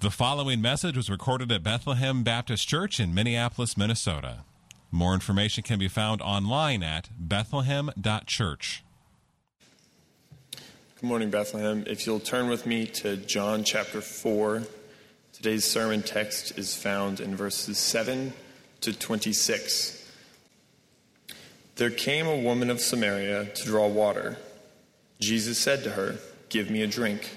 The following message was recorded at Bethlehem Baptist Church in Minneapolis, Minnesota. More information can be found online at bethlehem.church. Good morning, Bethlehem. If you'll turn with me to John chapter 4, today's sermon text is found in verses 7 to 26. There came a woman of Samaria to draw water. Jesus said to her, Give me a drink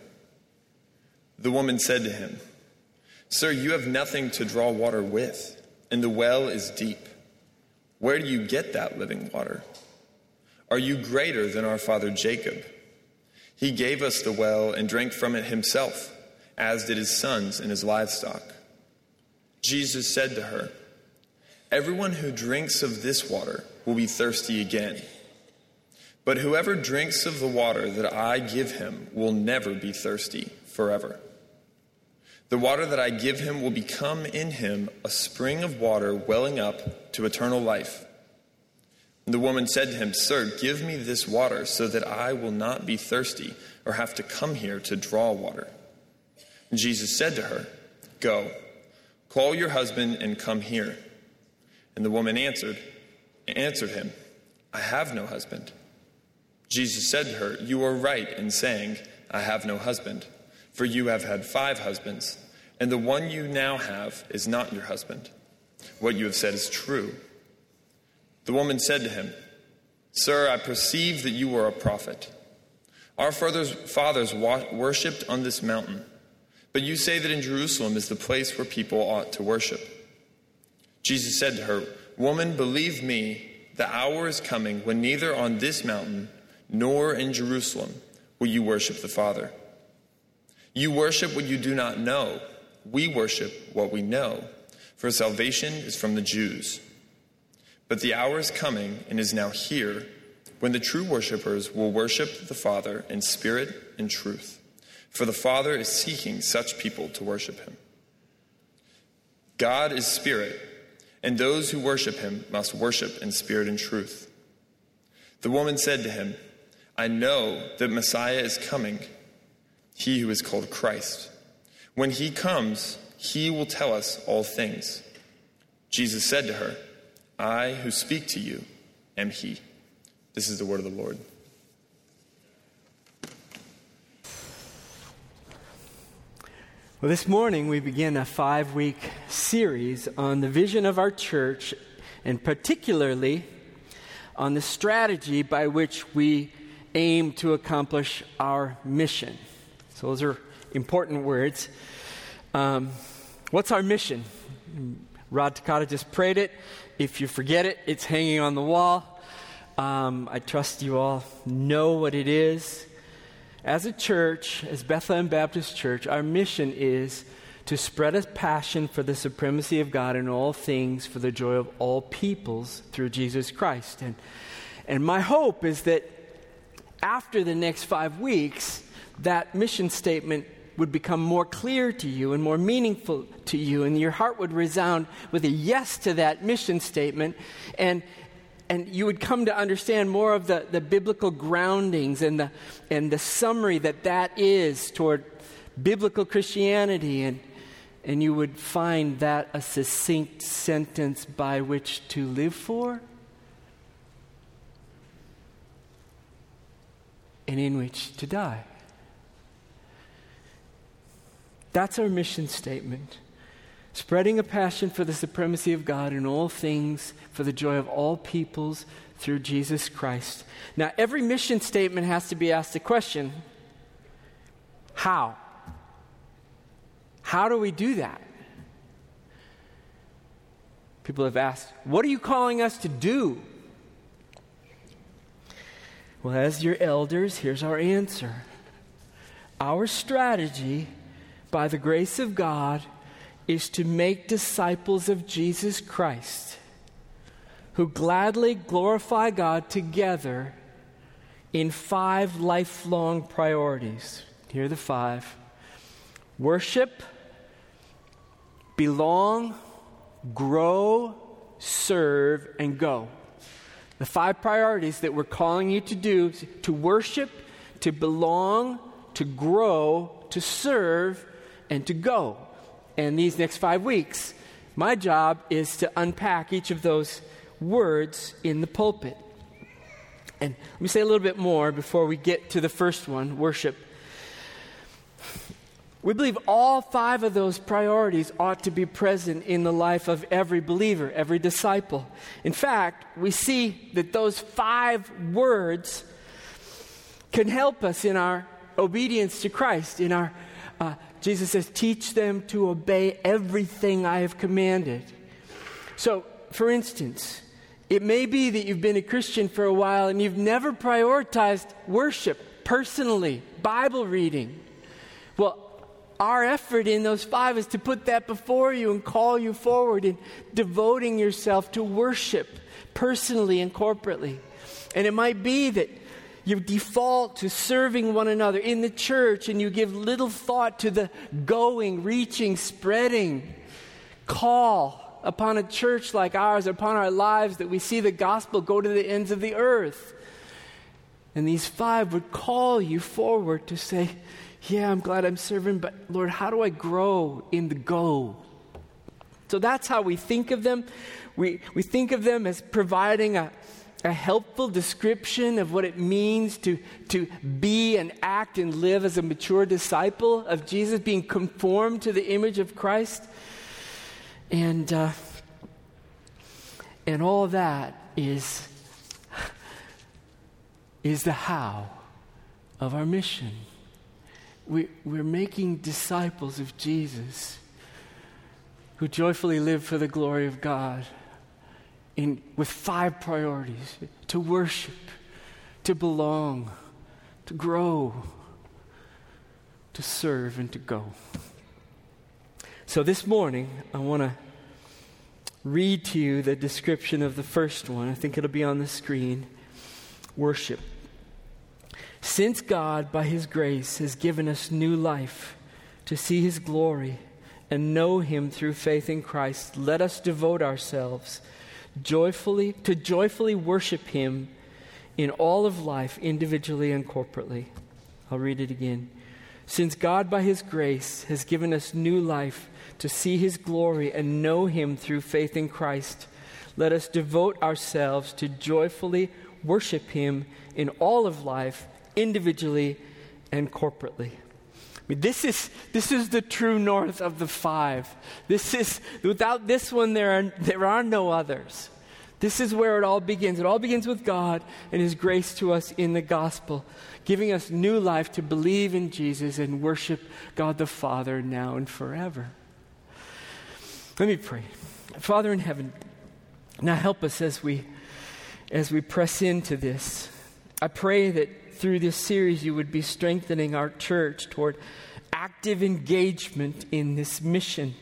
The woman said to him, Sir, you have nothing to draw water with, and the well is deep. Where do you get that living water? Are you greater than our father Jacob? He gave us the well and drank from it himself, as did his sons and his livestock. Jesus said to her, Everyone who drinks of this water will be thirsty again. But whoever drinks of the water that I give him will never be thirsty forever. The water that I give him will become in him a spring of water welling up to eternal life. And the woman said to him, Sir, give me this water so that I will not be thirsty or have to come here to draw water. And Jesus said to her, Go, call your husband and come here. And the woman answered, answered him, I have no husband. Jesus said to her, You are right in saying, I have no husband, for you have had five husbands and the one you now have is not your husband. What you have said is true. The woman said to him, Sir, I perceive that you are a prophet. Our fathers, worshipped on this mountain, but you say that in Jerusalem is the place where people ought to worship. Jesus said to her, Woman, believe me, the hour is coming when neither on this mountain nor in Jerusalem will you worship the Father. You worship what you do not know we worship what we know, for salvation is from the Jews. But the hour is coming and is now here when the true worshippers will worship the Father in spirit and truth. For the Father is seeking such people to worship him. God is spirit, and those who worship him must worship in spirit and truth. The woman said to him, I know that Messiah is coming, he who is called Christ. When he comes, he will tell us all things. Jesus said to her, I who speak to you am he. This is the word of the Lord. Well, this morning we begin a five week series on the vision of our church, and particularly on the strategy by which we aim to accomplish our mission. So, those are important words. Um, what's our mission? Rod Takata just prayed it. If you forget it, it's hanging on the wall. Um, I trust you all know what it is. As a church, as Bethlehem Baptist Church, our mission is to spread a passion for the supremacy of God in all things for the joy of all peoples through Jesus Christ. And, and my hope is that after the next five weeks, that mission statement would become more clear to you and more meaningful to you, and your heart would resound with a yes to that mission statement, and, and you would come to understand more of the, the biblical groundings and the, and the summary that that is toward biblical Christianity, and, and you would find that a succinct sentence by which to live for. And in which to die. That's our mission statement. Spreading a passion for the supremacy of God in all things for the joy of all peoples through Jesus Christ. Now, every mission statement has to be asked a question how? How do we do that? People have asked, What are you calling us to do? Well, as your elders, here's our answer. Our strategy by the grace of God, is to make disciples of Jesus Christ who gladly glorify God together in five lifelong priorities. Here are the five worship, belong, grow, serve, and go. The five priorities that we're calling you to do to worship, to belong, to grow, to serve, and to go. And these next five weeks, my job is to unpack each of those words in the pulpit. And let me say a little bit more before we get to the first one worship. We believe all five of those priorities ought to be present in the life of every believer, every disciple. In fact, we see that those five words can help us in our obedience to Christ, in our, uh, Jesus says, teach them to obey everything I have commanded. So, for instance, it may be that you've been a Christian for a while and you've never prioritized worship personally, Bible reading. Well, our effort in those five is to put that before you and call you forward in devoting yourself to worship personally and corporately. And it might be that you default to serving one another in the church and you give little thought to the going, reaching, spreading call upon a church like ours, upon our lives, that we see the gospel go to the ends of the earth. And these five would call you forward to say, Yeah, I'm glad I'm serving, but Lord, how do I grow in the go? So that's how we think of them. We, we think of them as providing a, a helpful description of what it means to, to be and act and live as a mature disciple of Jesus, being conformed to the image of Christ. And, uh, and all that is, is the how of our mission. We, we're making disciples of Jesus who joyfully live for the glory of God in, with five priorities to worship, to belong, to grow, to serve, and to go. So this morning, I want to read to you the description of the first one. I think it'll be on the screen. Worship. Since God, by His grace, has given us new life to see His glory and know Him through faith in Christ, let us devote ourselves joyfully to joyfully worship Him in all of life, individually and corporately. I'll read it again. Since God, by His grace, has given us new life to see his glory and know him through faith in Christ, let us devote ourselves to joyfully worship him in all of life, individually and corporately. I mean, this is, this is the true north of the five. This is, without this one, there are, there are no others. This is where it all begins. It all begins with God and His grace to us in the gospel, giving us new life to believe in Jesus and worship God the Father now and forever. Let me pray. Father in heaven, now help us as we as we press into this. I pray that through this series you would be strengthening our church toward active engagement in this mission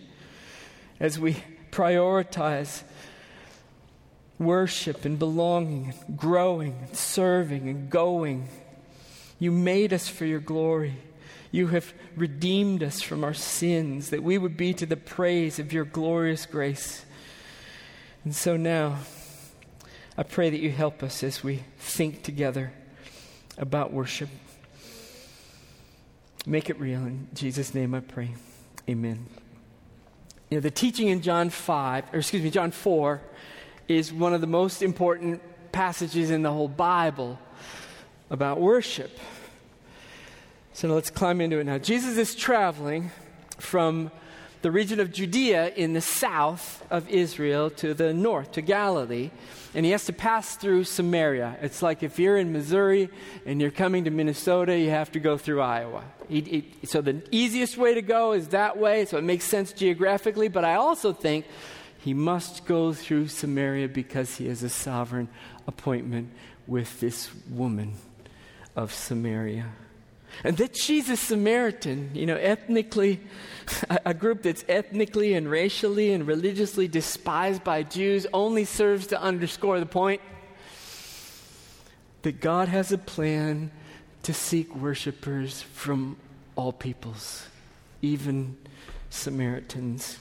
as we prioritize worship and belonging, and growing, and serving and going. You made us for your glory. You have redeemed us from our sins, that we would be to the praise of your glorious grace. And so now, I pray that you help us as we think together about worship. Make it real. In Jesus' name I pray. Amen. You know, the teaching in John 5, or excuse me, John 4, is one of the most important passages in the whole Bible about worship. So let's climb into it now. Jesus is traveling from the region of Judea in the south of Israel to the north, to Galilee, and he has to pass through Samaria. It's like if you're in Missouri and you're coming to Minnesota, you have to go through Iowa. He, he, so the easiest way to go is that way, so it makes sense geographically, but I also think he must go through Samaria because he has a sovereign appointment with this woman of Samaria. And that she's a Samaritan, you know, ethnically, a group that's ethnically and racially and religiously despised by Jews, only serves to underscore the point that God has a plan to seek worshipers from all peoples, even Samaritans.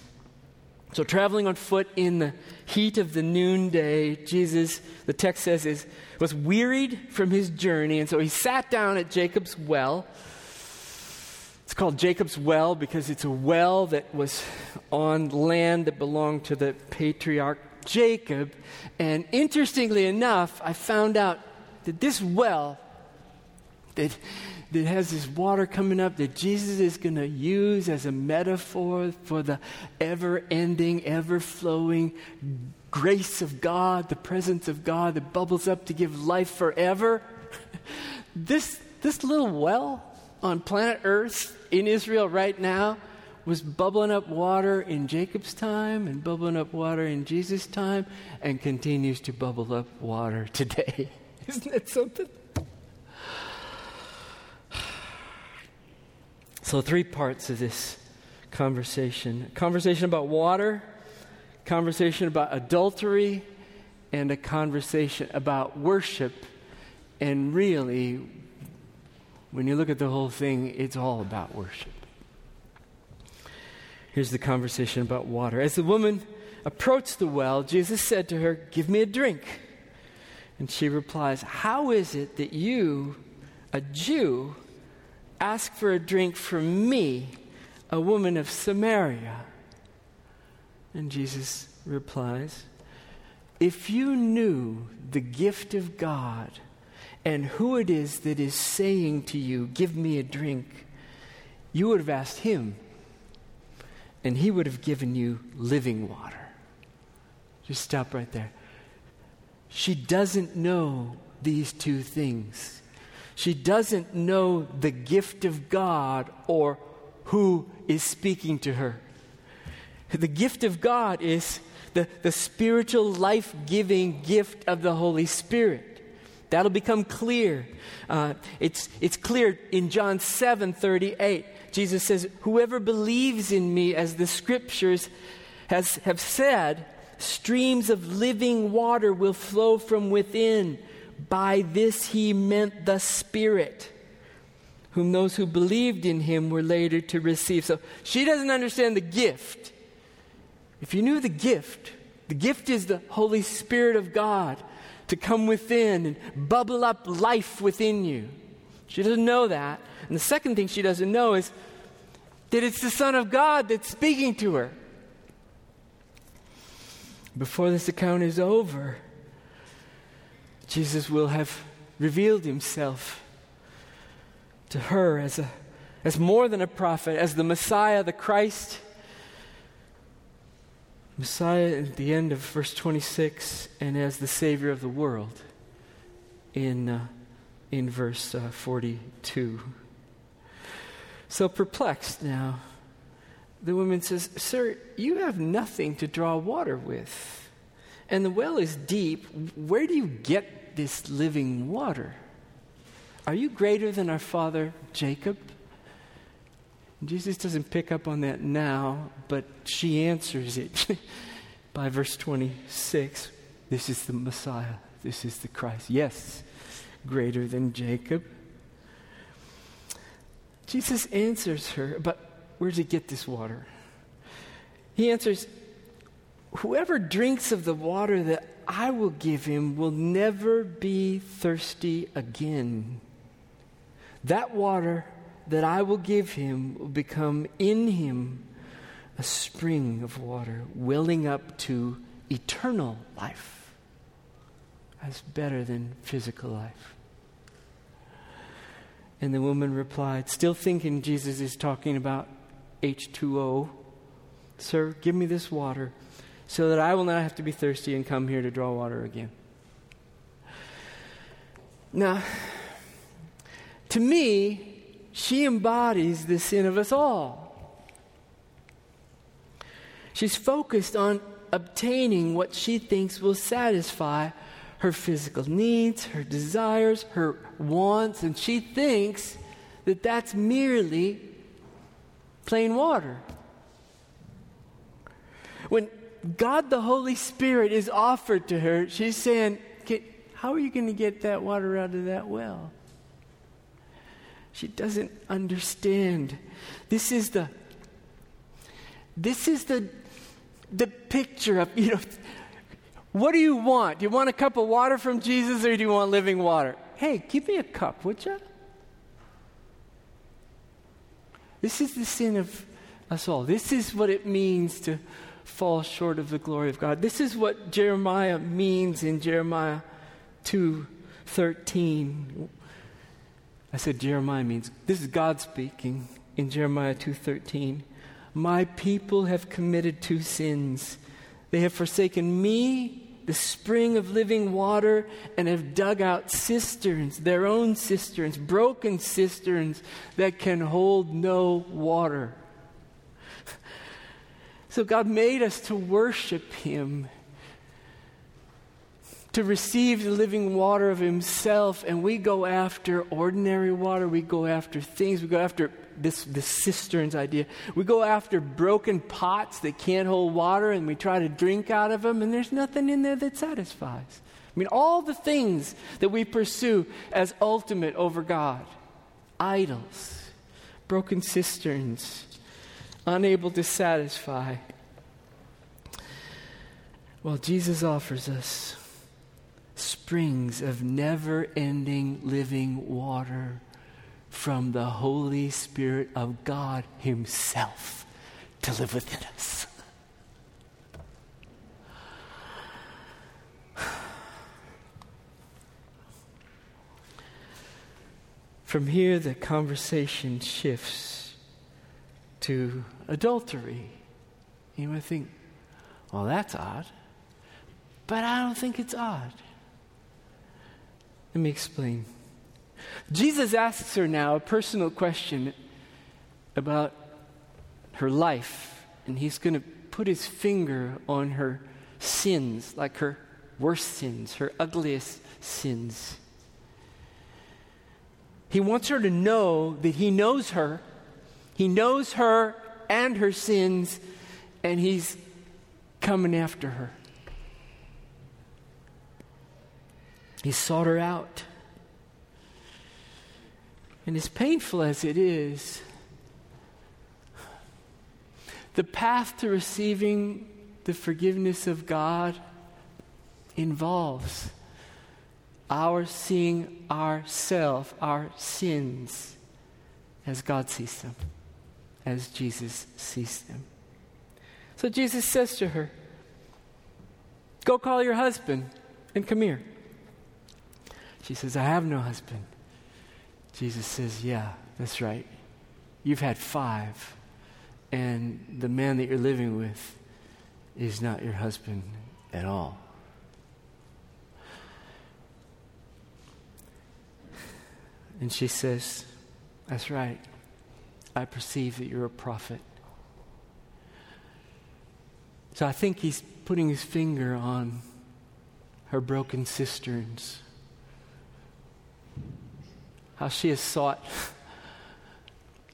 So, traveling on foot in the heat of the noonday, Jesus, the text says, is, was wearied from his journey, and so he sat down at Jacob's well. It's called Jacob's well because it's a well that was on land that belonged to the patriarch Jacob. And interestingly enough, I found out that this well that that has this water coming up that Jesus is going to use as a metaphor for the ever ending, ever flowing grace of God, the presence of God that bubbles up to give life forever. this, this little well on planet Earth in Israel right now was bubbling up water in Jacob's time and bubbling up water in Jesus' time and continues to bubble up water today. Isn't that something? So, three parts of this conversation conversation about water, conversation about adultery, and a conversation about worship. And really, when you look at the whole thing, it's all about worship. Here's the conversation about water. As the woman approached the well, Jesus said to her, Give me a drink. And she replies, How is it that you, a Jew, Ask for a drink from me, a woman of Samaria. And Jesus replies, If you knew the gift of God and who it is that is saying to you, Give me a drink, you would have asked him, and he would have given you living water. Just stop right there. She doesn't know these two things. She doesn't know the gift of God or who is speaking to her. The gift of God is the, the spiritual life giving gift of the Holy Spirit. That'll become clear. Uh, it's, it's clear in John 7 38. Jesus says, Whoever believes in me, as the scriptures has, have said, streams of living water will flow from within. By this he meant the Spirit, whom those who believed in him were later to receive. So she doesn't understand the gift. If you knew the gift, the gift is the Holy Spirit of God to come within and bubble up life within you. She doesn't know that. And the second thing she doesn't know is that it's the Son of God that's speaking to her. Before this account is over, Jesus will have revealed himself to her as, a, as more than a prophet, as the Messiah, the Christ. Messiah at the end of verse 26, and as the Savior of the world in, uh, in verse uh, 42. So perplexed now, the woman says, Sir, you have nothing to draw water with, and the well is deep. Where do you get this living water. Are you greater than our father Jacob? Jesus doesn't pick up on that now, but she answers it by verse 26. This is the Messiah. This is the Christ. Yes, greater than Jacob. Jesus answers her, but where does he get this water? He answers, Whoever drinks of the water that I will give him will never be thirsty again. That water that I will give him will become in him a spring of water welling up to eternal life. That's better than physical life. And the woman replied, still thinking Jesus is talking about H2O, Sir, give me this water so that I will not have to be thirsty and come here to draw water again. Now, to me, she embodies the sin of us all. She's focused on obtaining what she thinks will satisfy her physical needs, her desires, her wants, and she thinks that that's merely plain water. When God the Holy Spirit is offered to her, she's saying, How are you going to get that water out of that well? She doesn't understand. This is the this is the the picture of, you know, what do you want? Do you want a cup of water from Jesus or do you want living water? Hey, give me a cup, would you? This is the sin of us all. This is what it means to fall short of the glory of God. This is what Jeremiah means in Jeremiah 2:13. I said Jeremiah means this is God speaking in Jeremiah 2:13. My people have committed two sins. They have forsaken me the spring of living water and have dug out cisterns, their own cisterns, broken cisterns that can hold no water. So God made us to worship Him, to receive the living water of Himself, and we go after ordinary water, we go after things, we go after this, this cisterns idea. We go after broken pots that can't hold water and we try to drink out of them, and there's nothing in there that satisfies. I mean, all the things that we pursue as ultimate over God idols, broken cisterns, unable to satisfy. Well, Jesus offers us springs of never ending living water from the Holy Spirit of God Himself to live within us. From here, the conversation shifts to adultery. You might think, well, that's odd. But I don't think it's odd. Let me explain. Jesus asks her now a personal question about her life, and he's going to put his finger on her sins, like her worst sins, her ugliest sins. He wants her to know that he knows her, he knows her and her sins, and he's coming after her. He sought her out. And as painful as it is, the path to receiving the forgiveness of God involves our seeing ourself, our sins, as God sees them, as Jesus sees them. So Jesus says to her, Go call your husband and come here. She says, I have no husband. Jesus says, Yeah, that's right. You've had five, and the man that you're living with is not your husband at all. And she says, That's right. I perceive that you're a prophet. So I think he's putting his finger on her broken cisterns how she has sought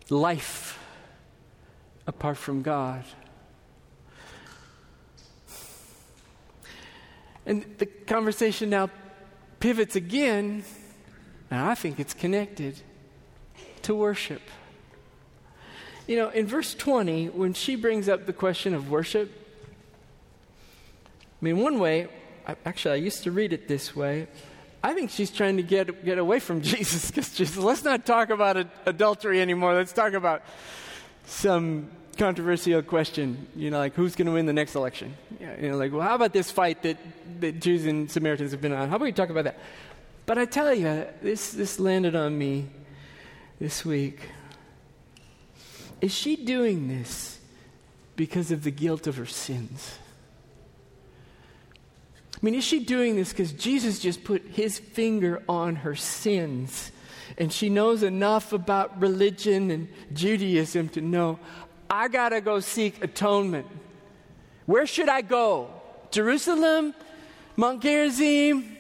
life apart from God. And the conversation now pivots again, and I think it's connected to worship. You know, in verse 20, when she brings up the question of worship, I mean, one way, I, actually, I used to read it this way I think she's trying to get, get away from Jesus because Jesus, let's not talk about adultery anymore. Let's talk about some controversial question, you know, like who's going to win the next election? Yeah, you know, like, well, how about this fight that, that Jews and Samaritans have been on? How about we talk about that? But I tell you, this, this landed on me this week. Is she doing this because of the guilt of her sins? I mean, is she doing this because Jesus just put his finger on her sins? And she knows enough about religion and Judaism to know, I got to go seek atonement. Where should I go? Jerusalem? Mount Gerizim?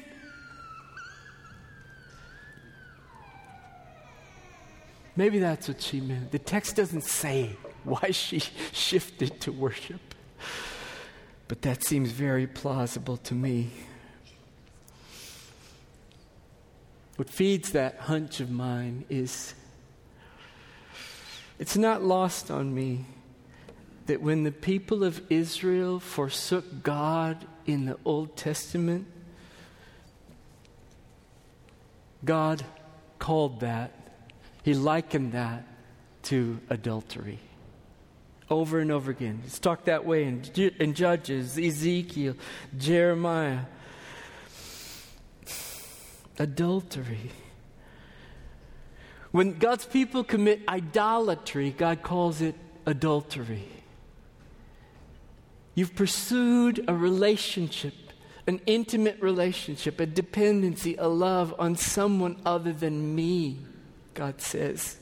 Maybe that's what she meant. The text doesn't say why she shifted to worship, but that seems very plausible to me. What feeds that hunch of mine is it's not lost on me that when the people of Israel forsook God in the Old Testament, God called that, He likened that to adultery. Over and over again. It's talked that way in, in Judges, Ezekiel, Jeremiah. Adultery. When God's people commit idolatry, God calls it adultery. You've pursued a relationship, an intimate relationship, a dependency, a love on someone other than me, God says.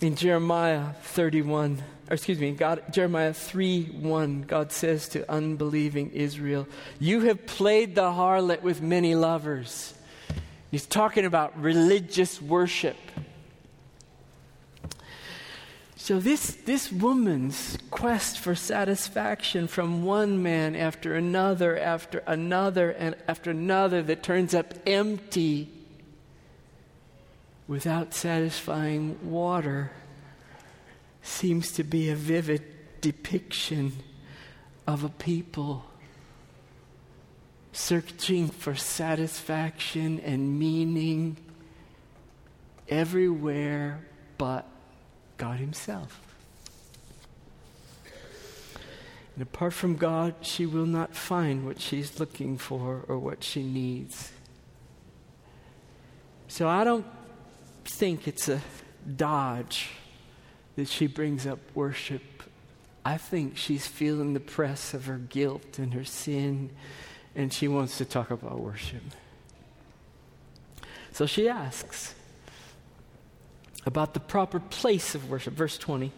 In Jeremiah 31, or excuse me, God, Jeremiah 3 1, God says to unbelieving Israel, You have played the harlot with many lovers. He's talking about religious worship. So, this, this woman's quest for satisfaction from one man after another, after another, and after another that turns up empty without satisfying water seems to be a vivid depiction of a people searching for satisfaction and meaning everywhere but God Himself. And apart from God, she will not find what she's looking for or what she needs. So I don't think it's a dodge that she brings up worship. I think she's feeling the press of her guilt and her sin, and she wants to talk about worship. So she asks, about the proper place of worship. Verse 20.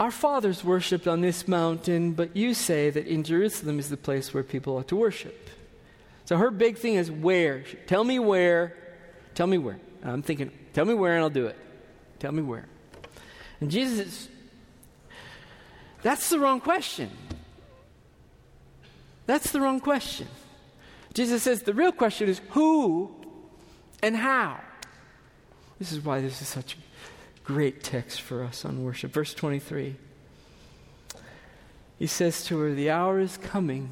Our fathers worshiped on this mountain, but you say that in Jerusalem is the place where people ought to worship. So her big thing is where? Tell me where. Tell me where. I'm thinking, tell me where and I'll do it. Tell me where. And Jesus that's the wrong question. That's the wrong question. Jesus says the real question is who and how. This is why this is such a great text for us on worship. Verse 23. He says to her, The hour is coming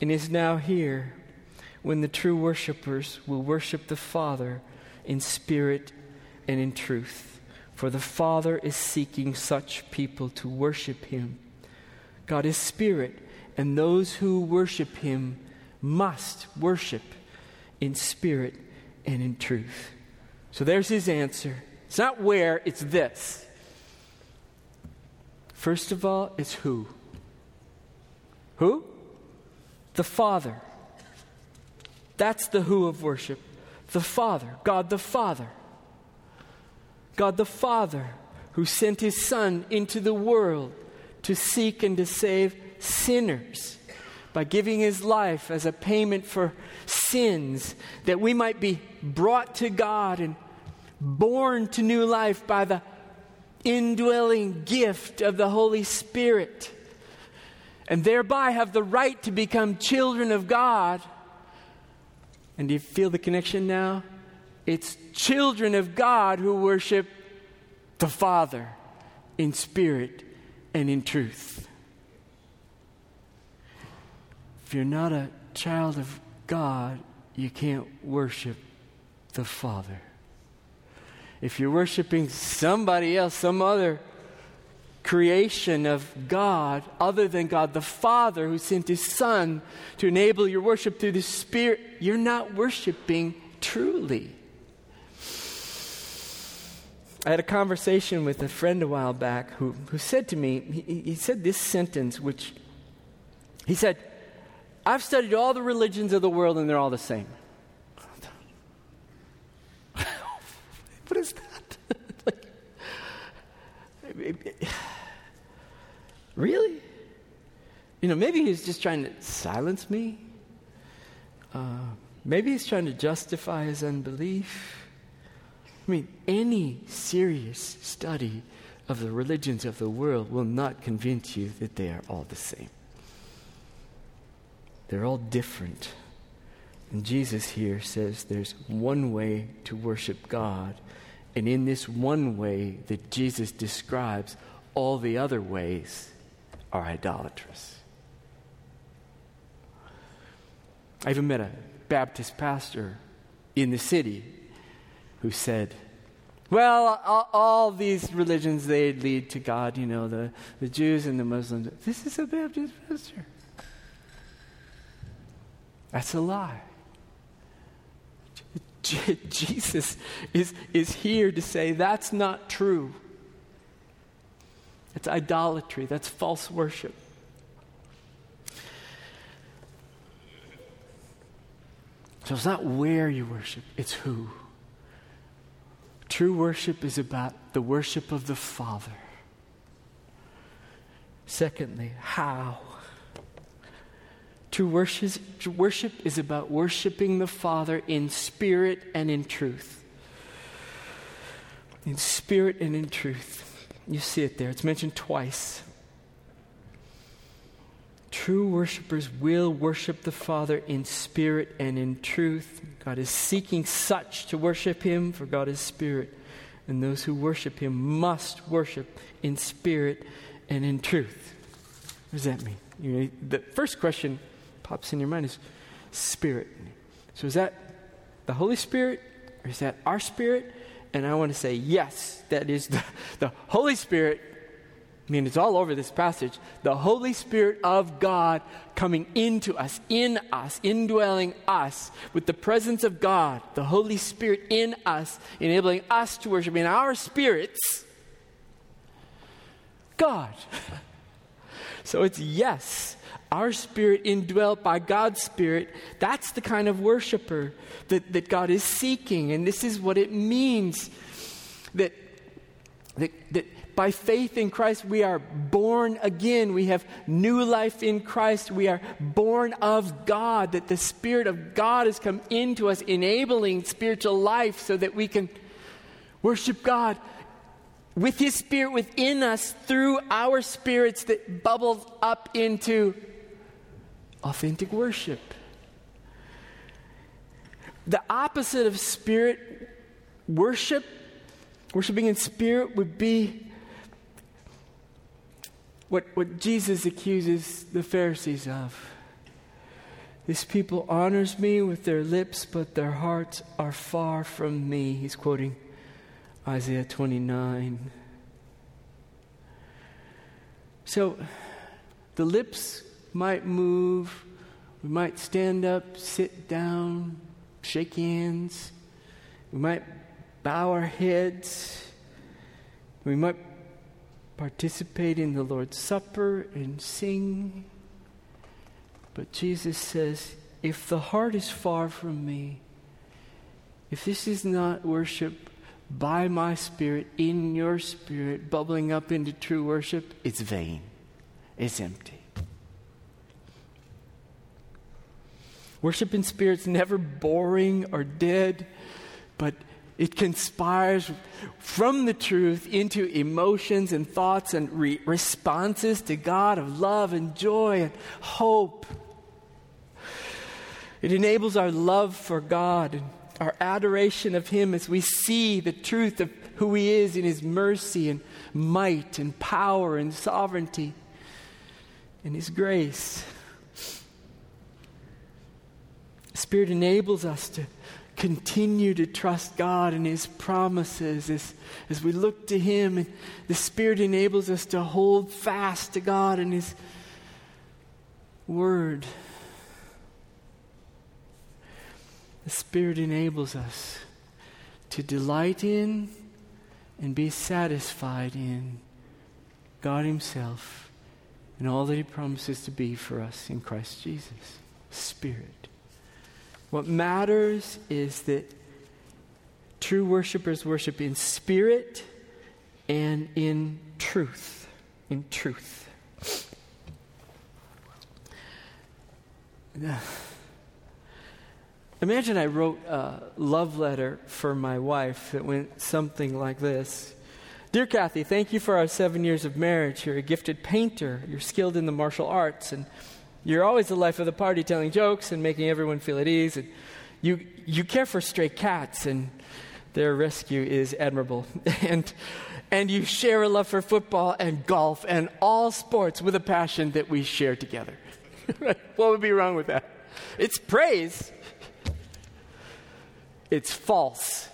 and is now here when the true worshipers will worship the Father in spirit and in truth. For the Father is seeking such people to worship Him. God is spirit, and those who worship Him must worship in spirit and in truth. So there's his answer. It's not where, it's this. First of all, it's who. Who? The Father. That's the who of worship. The Father, God the Father. God the Father, who sent his Son into the world to seek and to save sinners by giving his life as a payment for sins, that we might be brought to God and born to new life by the indwelling gift of the Holy Spirit, and thereby have the right to become children of God. And do you feel the connection now? It's children of God who worship the Father in spirit and in truth. If you're not a child of God, you can't worship the Father. If you're worshiping somebody else, some other creation of God other than God the Father who sent His Son to enable your worship through the Spirit, you're not worshiping truly. I had a conversation with a friend a while back who, who said to me, he, he said this sentence, which he said, I've studied all the religions of the world and they're all the same. what is that? like, really? You know, maybe he's just trying to silence me. Uh, maybe he's trying to justify his unbelief. I mean, any serious study of the religions of the world will not convince you that they are all the same. They're all different. And Jesus here says there's one way to worship God. And in this one way that Jesus describes, all the other ways are idolatrous. I even met a Baptist pastor in the city who said, well, all, these religions, they lead to God, you know, the, the Jews and the Muslims. This is a Baptist pastor. That's a lie. Jesus is, is here to say that's not true. It's idolatry, that's false worship. So it's not where you worship, it's who. True worship is about the worship of the Father. Secondly, how. True worship, is about worshiping the Father in spirit and in truth. In spirit and in truth. You see it there, it's mentioned twice. True worshipers will worship the Father in spirit and in truth. God is seeking such to worship Him, for God is spirit. And those who worship Him must worship in spirit and in truth. What does that mean? You know, the first question pops in your mind is spirit. So is that the Holy Spirit or is that our spirit? And I want to say, yes, that is the, the Holy Spirit. I mean, it's all over this passage. The Holy Spirit of God coming into us, in us, indwelling us with the presence of God, the Holy Spirit in us, enabling us to worship in our spirits God. so it's yes our spirit indwelt by God's spirit, that's the kind of worshiper that, that God is seeking. And this is what it means that, that, that by faith in Christ we are born again. We have new life in Christ. We are born of God, that the Spirit of God has come into us, enabling spiritual life so that we can worship God with His Spirit within us through our spirits that bubbles up into authentic worship. The opposite of spirit worship, worshiping in spirit, would be what, what Jesus accuses the Pharisees of. This people honors me with their lips, but their hearts are far from me. He's quoting Isaiah 29. So the lips might move. We might stand up, sit down, shake hands. We might bow our heads. We might participate in the Lord's Supper and sing. But Jesus says, if the heart is far from me, if this is not worship by my spirit, in your spirit, bubbling up into true worship, it's vain. It's empty. Worship in spirit's never boring or dead, but it conspires from the truth into emotions and thoughts and re- responses to God of love and joy and hope. It enables our love for God and our adoration of Him as we see the truth of who He is in His mercy and might and power and sovereignty and His grace. Spirit enables us to continue to trust God and His promises as, as we look to Him. And the Spirit enables us to hold fast to God and His Word. The Spirit enables us to delight in and be satisfied in God Himself and all that He promises to be for us in Christ Jesus. Spirit. What matters is that true worshipers worship in spirit and in truth. In truth. Imagine I wrote a love letter for my wife that went something like this Dear Kathy, thank you for our seven years of marriage. You're a gifted painter, you're skilled in the martial arts, and you're always the life of the party telling jokes and making everyone feel at ease. And you, you care for stray cats, and their rescue is admirable. and, and you share a love for football and golf and all sports with a passion that we share together. what would be wrong with that? It's praise. It's false.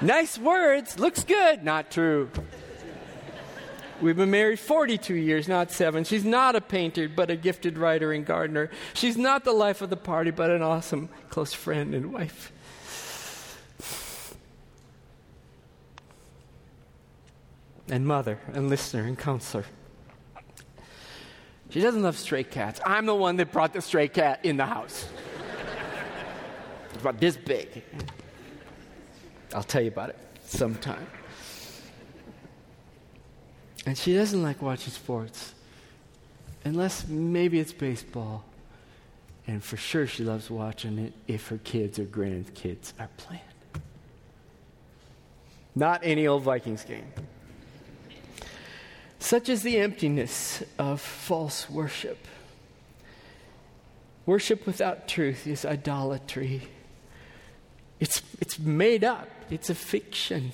nice words, looks good, not true. We've been married 42 years, not seven. She's not a painter, but a gifted writer and gardener. She's not the life of the party, but an awesome close friend and wife. And mother, and listener, and counselor. She doesn't love stray cats. I'm the one that brought the stray cat in the house. About this big. I'll tell you about it sometime. And she doesn't like watching sports, unless maybe it's baseball. And for sure, she loves watching it if her kids or grandkids are playing. Not any old Vikings game. Such is the emptiness of false worship. Worship without truth is idolatry. It's, it's made up, it's a fiction.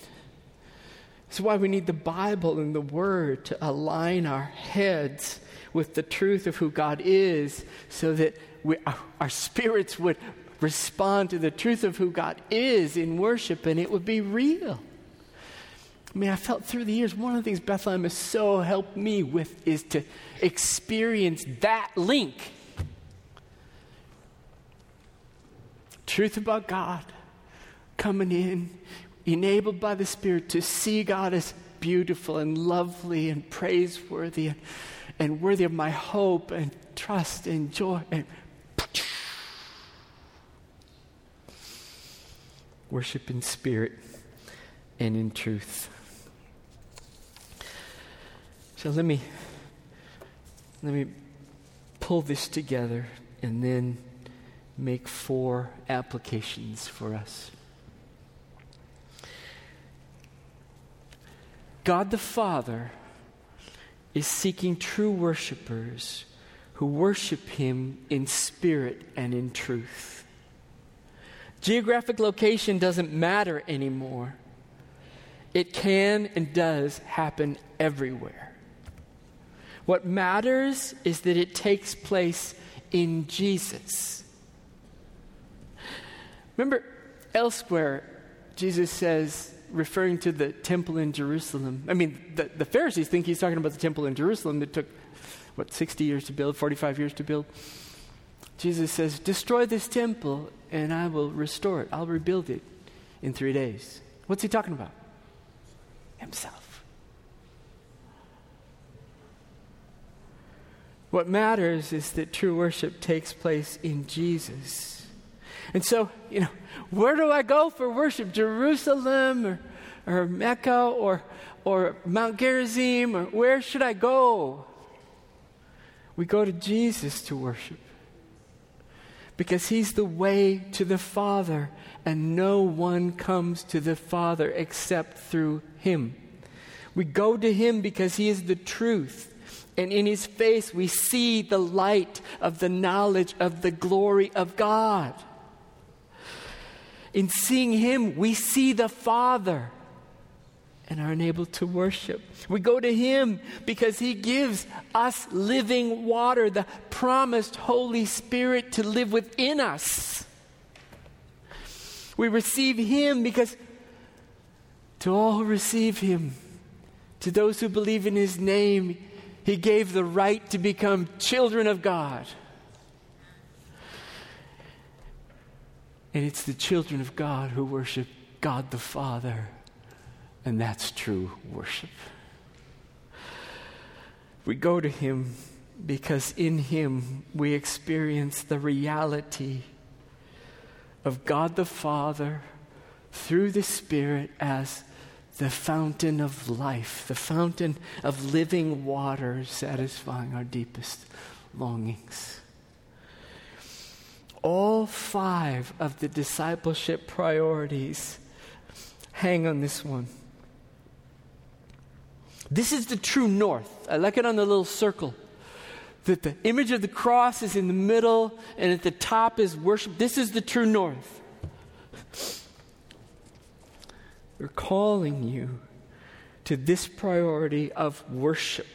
That's why we need the Bible and the Word to align our heads with the truth of who God is so that we, our, our spirits would respond to the truth of who God is in worship and it would be real. I mean, I felt through the years, one of the things Bethlehem has so helped me with is to experience that link. Truth about God coming in, enabled by the Spirit to see God as beautiful and lovely and praiseworthy and, and worthy of my hope and trust and joy and worship in spirit and in truth. So let me let me pull this together and then make four applications for us. God the Father is seeking true worshipers who worship Him in spirit and in truth. Geographic location doesn't matter anymore. It can and does happen everywhere. What matters is that it takes place in Jesus. Remember, elsewhere, Jesus says, referring to the temple in Jerusalem. I mean, the, the Pharisees think he's talking about the temple in Jerusalem that took, what, 60 years to build, 45 years to build. Jesus says, Destroy this temple and I will restore it. I'll rebuild it in three days. What's he talking about? Himself. What matters is that true worship takes place in Jesus. And so, you know, where do I go for worship? Jerusalem or, or Mecca or, or Mount Gerizim? Or where should I go? We go to Jesus to worship because he's the way to the Father, and no one comes to the Father except through him. We go to him because he is the truth. And in his face, we see the light of the knowledge of the glory of God. In seeing Him, we see the Father and are enabled to worship. We go to Him because He gives us living water, the promised Holy Spirit to live within us. We receive Him because to all who receive Him, to those who believe in His name, He gave the right to become children of God. And it's the children of God who worship God the Father. And that's true worship. We go to Him because in Him we experience the reality of God the Father through the Spirit as the fountain of life, the fountain of living water satisfying our deepest longings. All five of the discipleship priorities hang on this one. This is the true north. I like it on the little circle. That the image of the cross is in the middle and at the top is worship. This is the true north. We're calling you to this priority of worship.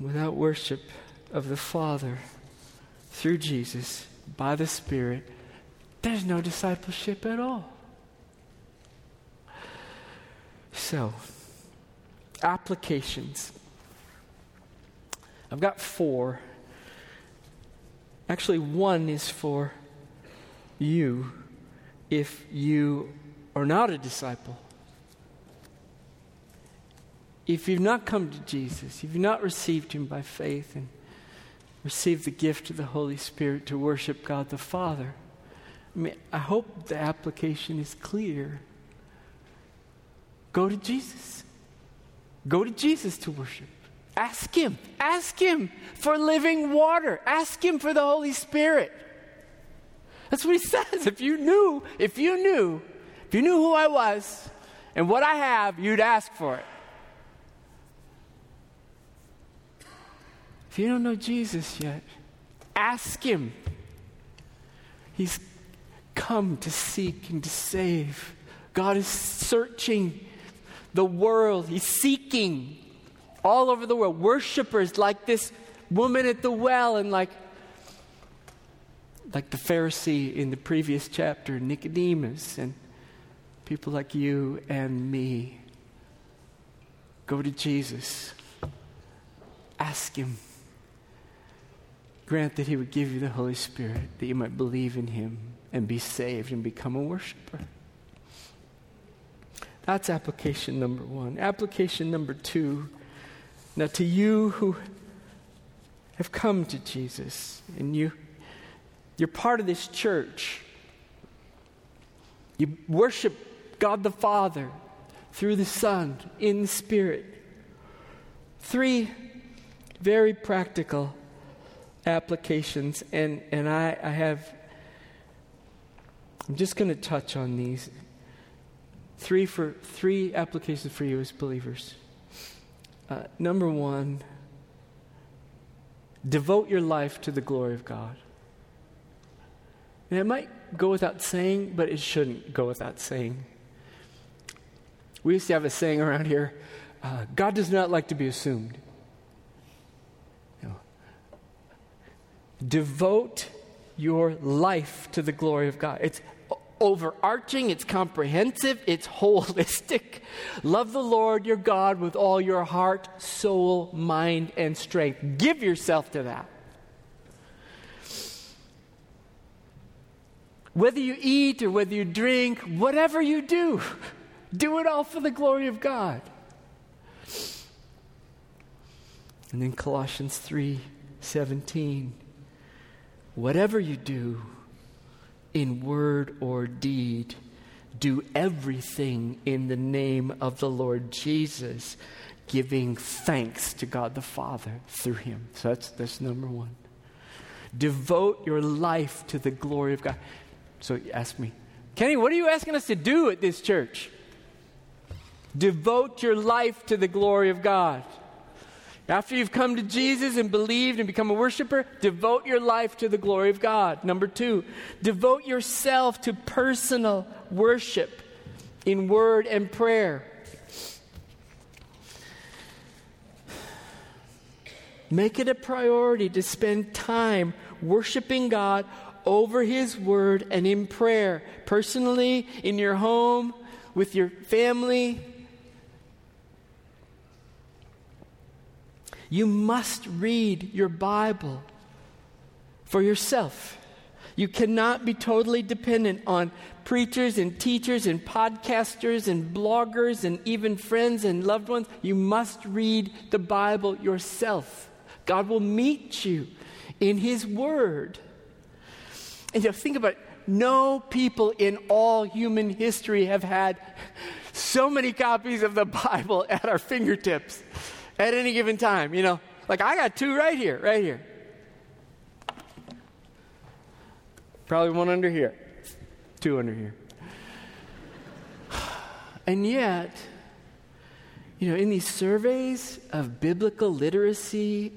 Without worship of the Father through Jesus by the Spirit, there's no discipleship at all. So, applications. I've got four. Actually, one is for you if you are not a disciple. If you've not come to Jesus, if you've not received Him by faith and received the gift of the Holy Spirit to worship God the Father, I mean, I hope the application is clear. Go to Jesus. Go to Jesus to worship. Ask Him. Ask Him for living water. Ask Him for the Holy Spirit. That's what He says. If you knew, if you knew, if you knew who I was and what I have, you'd ask for it. If you don't know Jesus yet, ask Him. He's come to seek and to save. God is searching the world. He's seeking all over the world worshipers like this woman at the well and like like the Pharisee in the previous chapter, Nicodemus, and people like you and me. Go to Jesus. Ask Him. Grant that He would give you the Holy Spirit, that you might believe in Him and be saved and become a worshiper. That's application number one. Application number two. Now, to you who have come to Jesus and you, you're part of this church, you worship God the Father through the Son in the Spirit. Three very practical applications, and, and I, I have, I'm just going to touch on these Three for three applications for you as believers. Uh, number one, devote your life to the glory of God. And it might go without saying, but it shouldn't go without saying. We used to have a saying around here uh, God does not like to be assumed. You know, devote your life to the glory of God. It's overarching, it's comprehensive, it's holistic. Love the Lord your God with all your heart, soul, mind, and strength. Give yourself to that. Whether you eat or whether you drink, whatever you do, do it all for the glory of God. And then Colossians 3 17. Whatever you do, in word or deed, do everything in the name of the Lord Jesus, giving thanks to God the Father through him. So that's, that's number one. Devote your life to the glory of God. So you ask me, Kenny, what are you asking us to do at this church? Devote your life to the glory of God. After you've come to Jesus and believed and become a worshiper, devote your life to the glory of God. Number two, devote yourself to personal worship in word and prayer. Make it a priority to spend time worshiping God over His Word and in prayer, personally, in your home, with your family, You must read your Bible for yourself. You cannot be totally dependent on preachers and teachers and podcasters and bloggers and even friends and loved ones. You must read the Bible yourself. God will meet you in His Word. And you know, think about it. No people in all human history have had so many copies of the Bible at our fingertips at any given time. You know, like I got two right here, right here. Probably one under here, two under here. And yet, you know, in these surveys of biblical literacy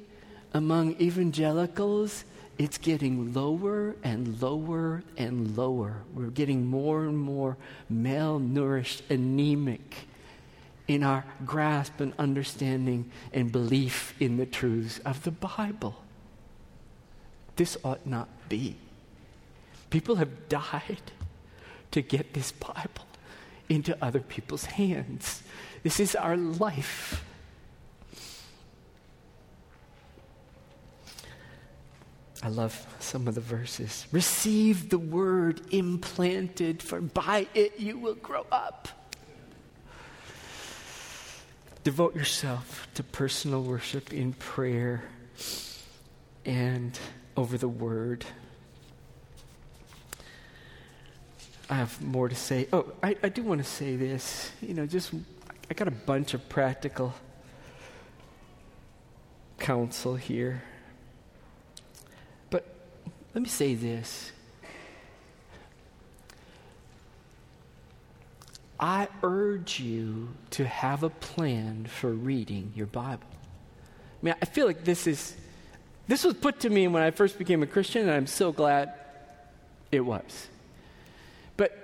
among evangelicals, it's getting lower and lower and lower. We're getting more and more malnourished, anemic in our grasp and understanding and belief in the truths of the Bible. This ought not be. People have died to get this Bible into other people's hands. This is our life. I love some of the verses. Receive the word implanted, for by it you will grow up. Devote yourself to personal worship in prayer and over the word. I have more to say. Oh, I, I do want to say this. You know, just, I got a bunch of practical counsel here. But let me say this. I urge you to have a plan for reading your Bible. I mean, I feel like this is this was put to me when I first became a Christian, and I'm so glad it was. But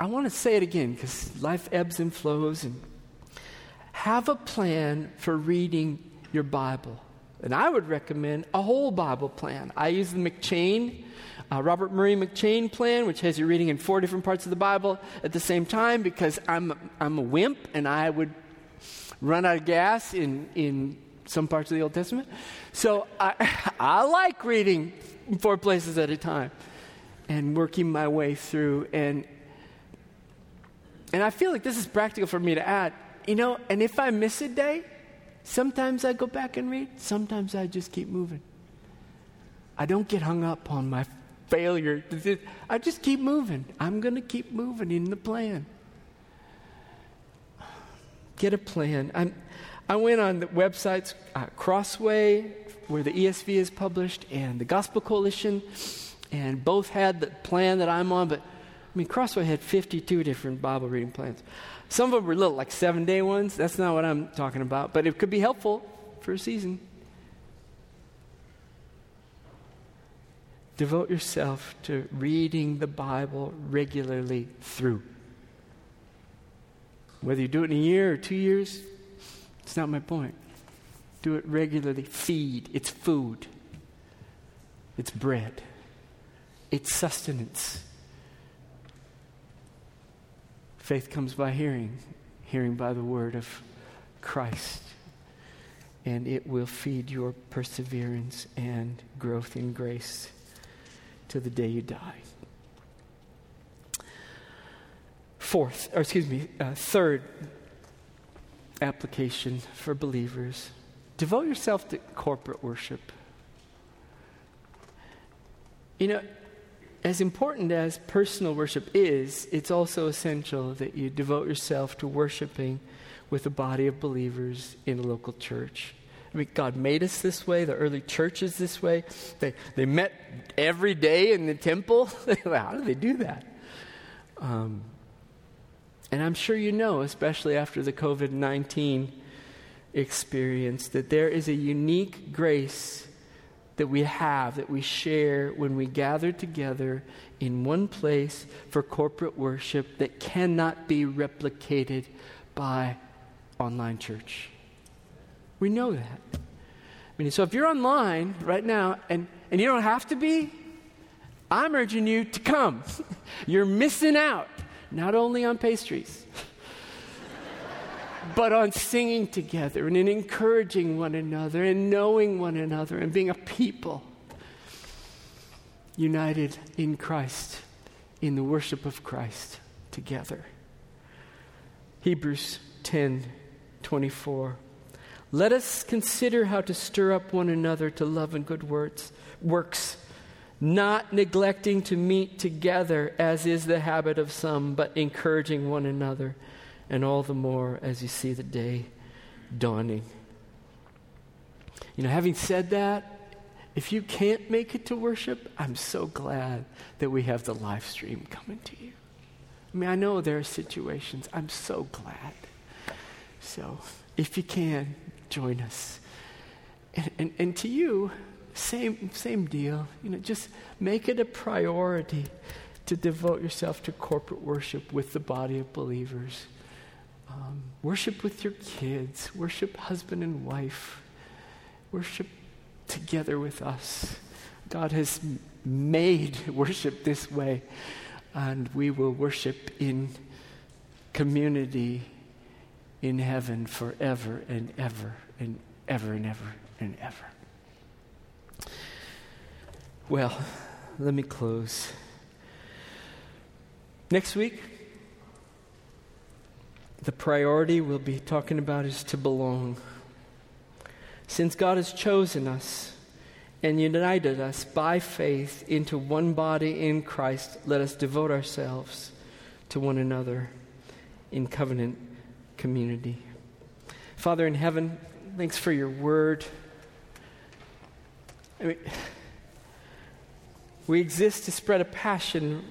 I want to say it again because life ebbs and flows. And have a plan for reading your Bible. And I would recommend a whole Bible plan. I use the M'Cheyne, uh, Robert Murray M'Cheyne plan, which has you reading in four different parts of the Bible at the same time because I'm, I'm a wimp and I would run out of gas in, in some parts of the Old Testament. So I, I like reading four places at a time and working my way through. And and I feel like this is practical for me to add. You know, and if I miss a day, sometimes I go back and read, sometimes I just keep moving. I don't get hung up on my failure. I just keep moving. I'm going to keep moving in the plan. Get a plan. I'm, i went on the websites uh, Crossway, where the ESV is published, and the Gospel Coalition, and both had the plan that I'm on, but I mean, Crossway had 52 different Bible reading plans. Some of them were little, like seven day ones. That's not what I'm talking about, but it could be helpful for a season. Devote yourself to reading the Bible regularly through. Whether you do it in a year or two years, it's not my point. Do it regularly. Feed. It's food, it's bread, it's sustenance. Faith comes by hearing, hearing by the word of Christ. And it will feed your perseverance and growth in grace to the day you die. Fourth, or excuse me, uh, third application for believers devote yourself to corporate worship. You know, as important as personal worship is, it's also essential that you devote yourself to worshiping with a body of believers in a local church. I mean, God made us this way. The early church is this way. They, they met every day in the temple. How do they do that? Um, and I'm sure you know, especially after the COVID 19 experience, that there is a unique grace that we have, that we share when we gather together in one place for corporate worship that cannot be replicated by online church. We know that. I mean, so if you're online right now and, and you don't have to be, I'm urging you to come. you're missing out, not only on pastries but on singing together and in encouraging one another and knowing one another and being a people united in Christ, in the worship of Christ together. Hebrews 10 24. Let us consider how to stir up one another to love and good words, works, not neglecting to meet together as is the habit of some, but encouraging one another and all the more as you see the day dawning. You know, having said that, If you can't make it to worship, I'm so glad that we have the live stream coming to you. I mean, I know there are situations. I'm so glad. So, if you can, join us. And, and, and to you, same, same deal. You know, just make it a priority to devote yourself to corporate worship with the body of believers. Um, worship with your kids, worship husband and wife, worship together with us. God has made worship this way, and we will worship in community in heaven forever and ever and ever and ever and ever. Well, let me close. Next week, the priority we'll be talking about is to belong. Since God has chosen us and united us by faith into one body in Christ, let us devote ourselves to one another in covenant community. Father in heaven, thanks for your word. I mean, we exist to spread a passion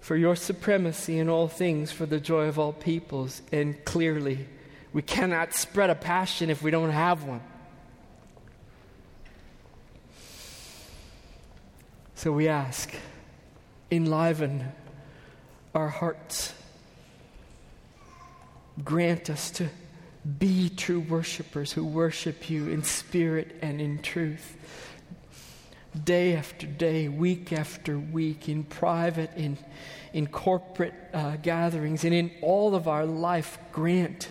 for your supremacy in all things for the joy of all peoples, and clearly, we cannot spread a passion if we don't have one. So we ask, enliven our hearts. Grant us to be true worshipers who worship you in spirit and in truth. Day after day, week after week, in private, in, in corporate uh, gatherings, and in all of our life, grant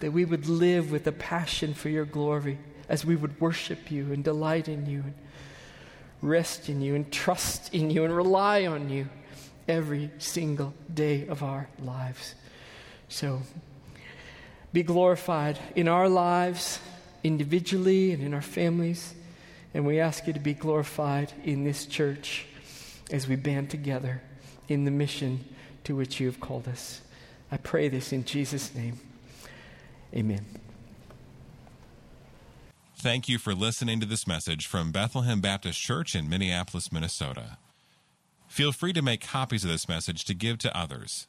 that we would live with a passion for your glory as we would worship you and delight in you and rest in you and trust in you and rely on you every single day of our lives. So be glorified in our lives, individually and in our families. And we ask you to be glorified in this church as we band together in the mission to which you have called us. I pray this in Jesus' name. Amen. Thank you for listening to this message from Bethlehem Baptist Church in Minneapolis, Minnesota. Feel free to make copies of this message to give to others,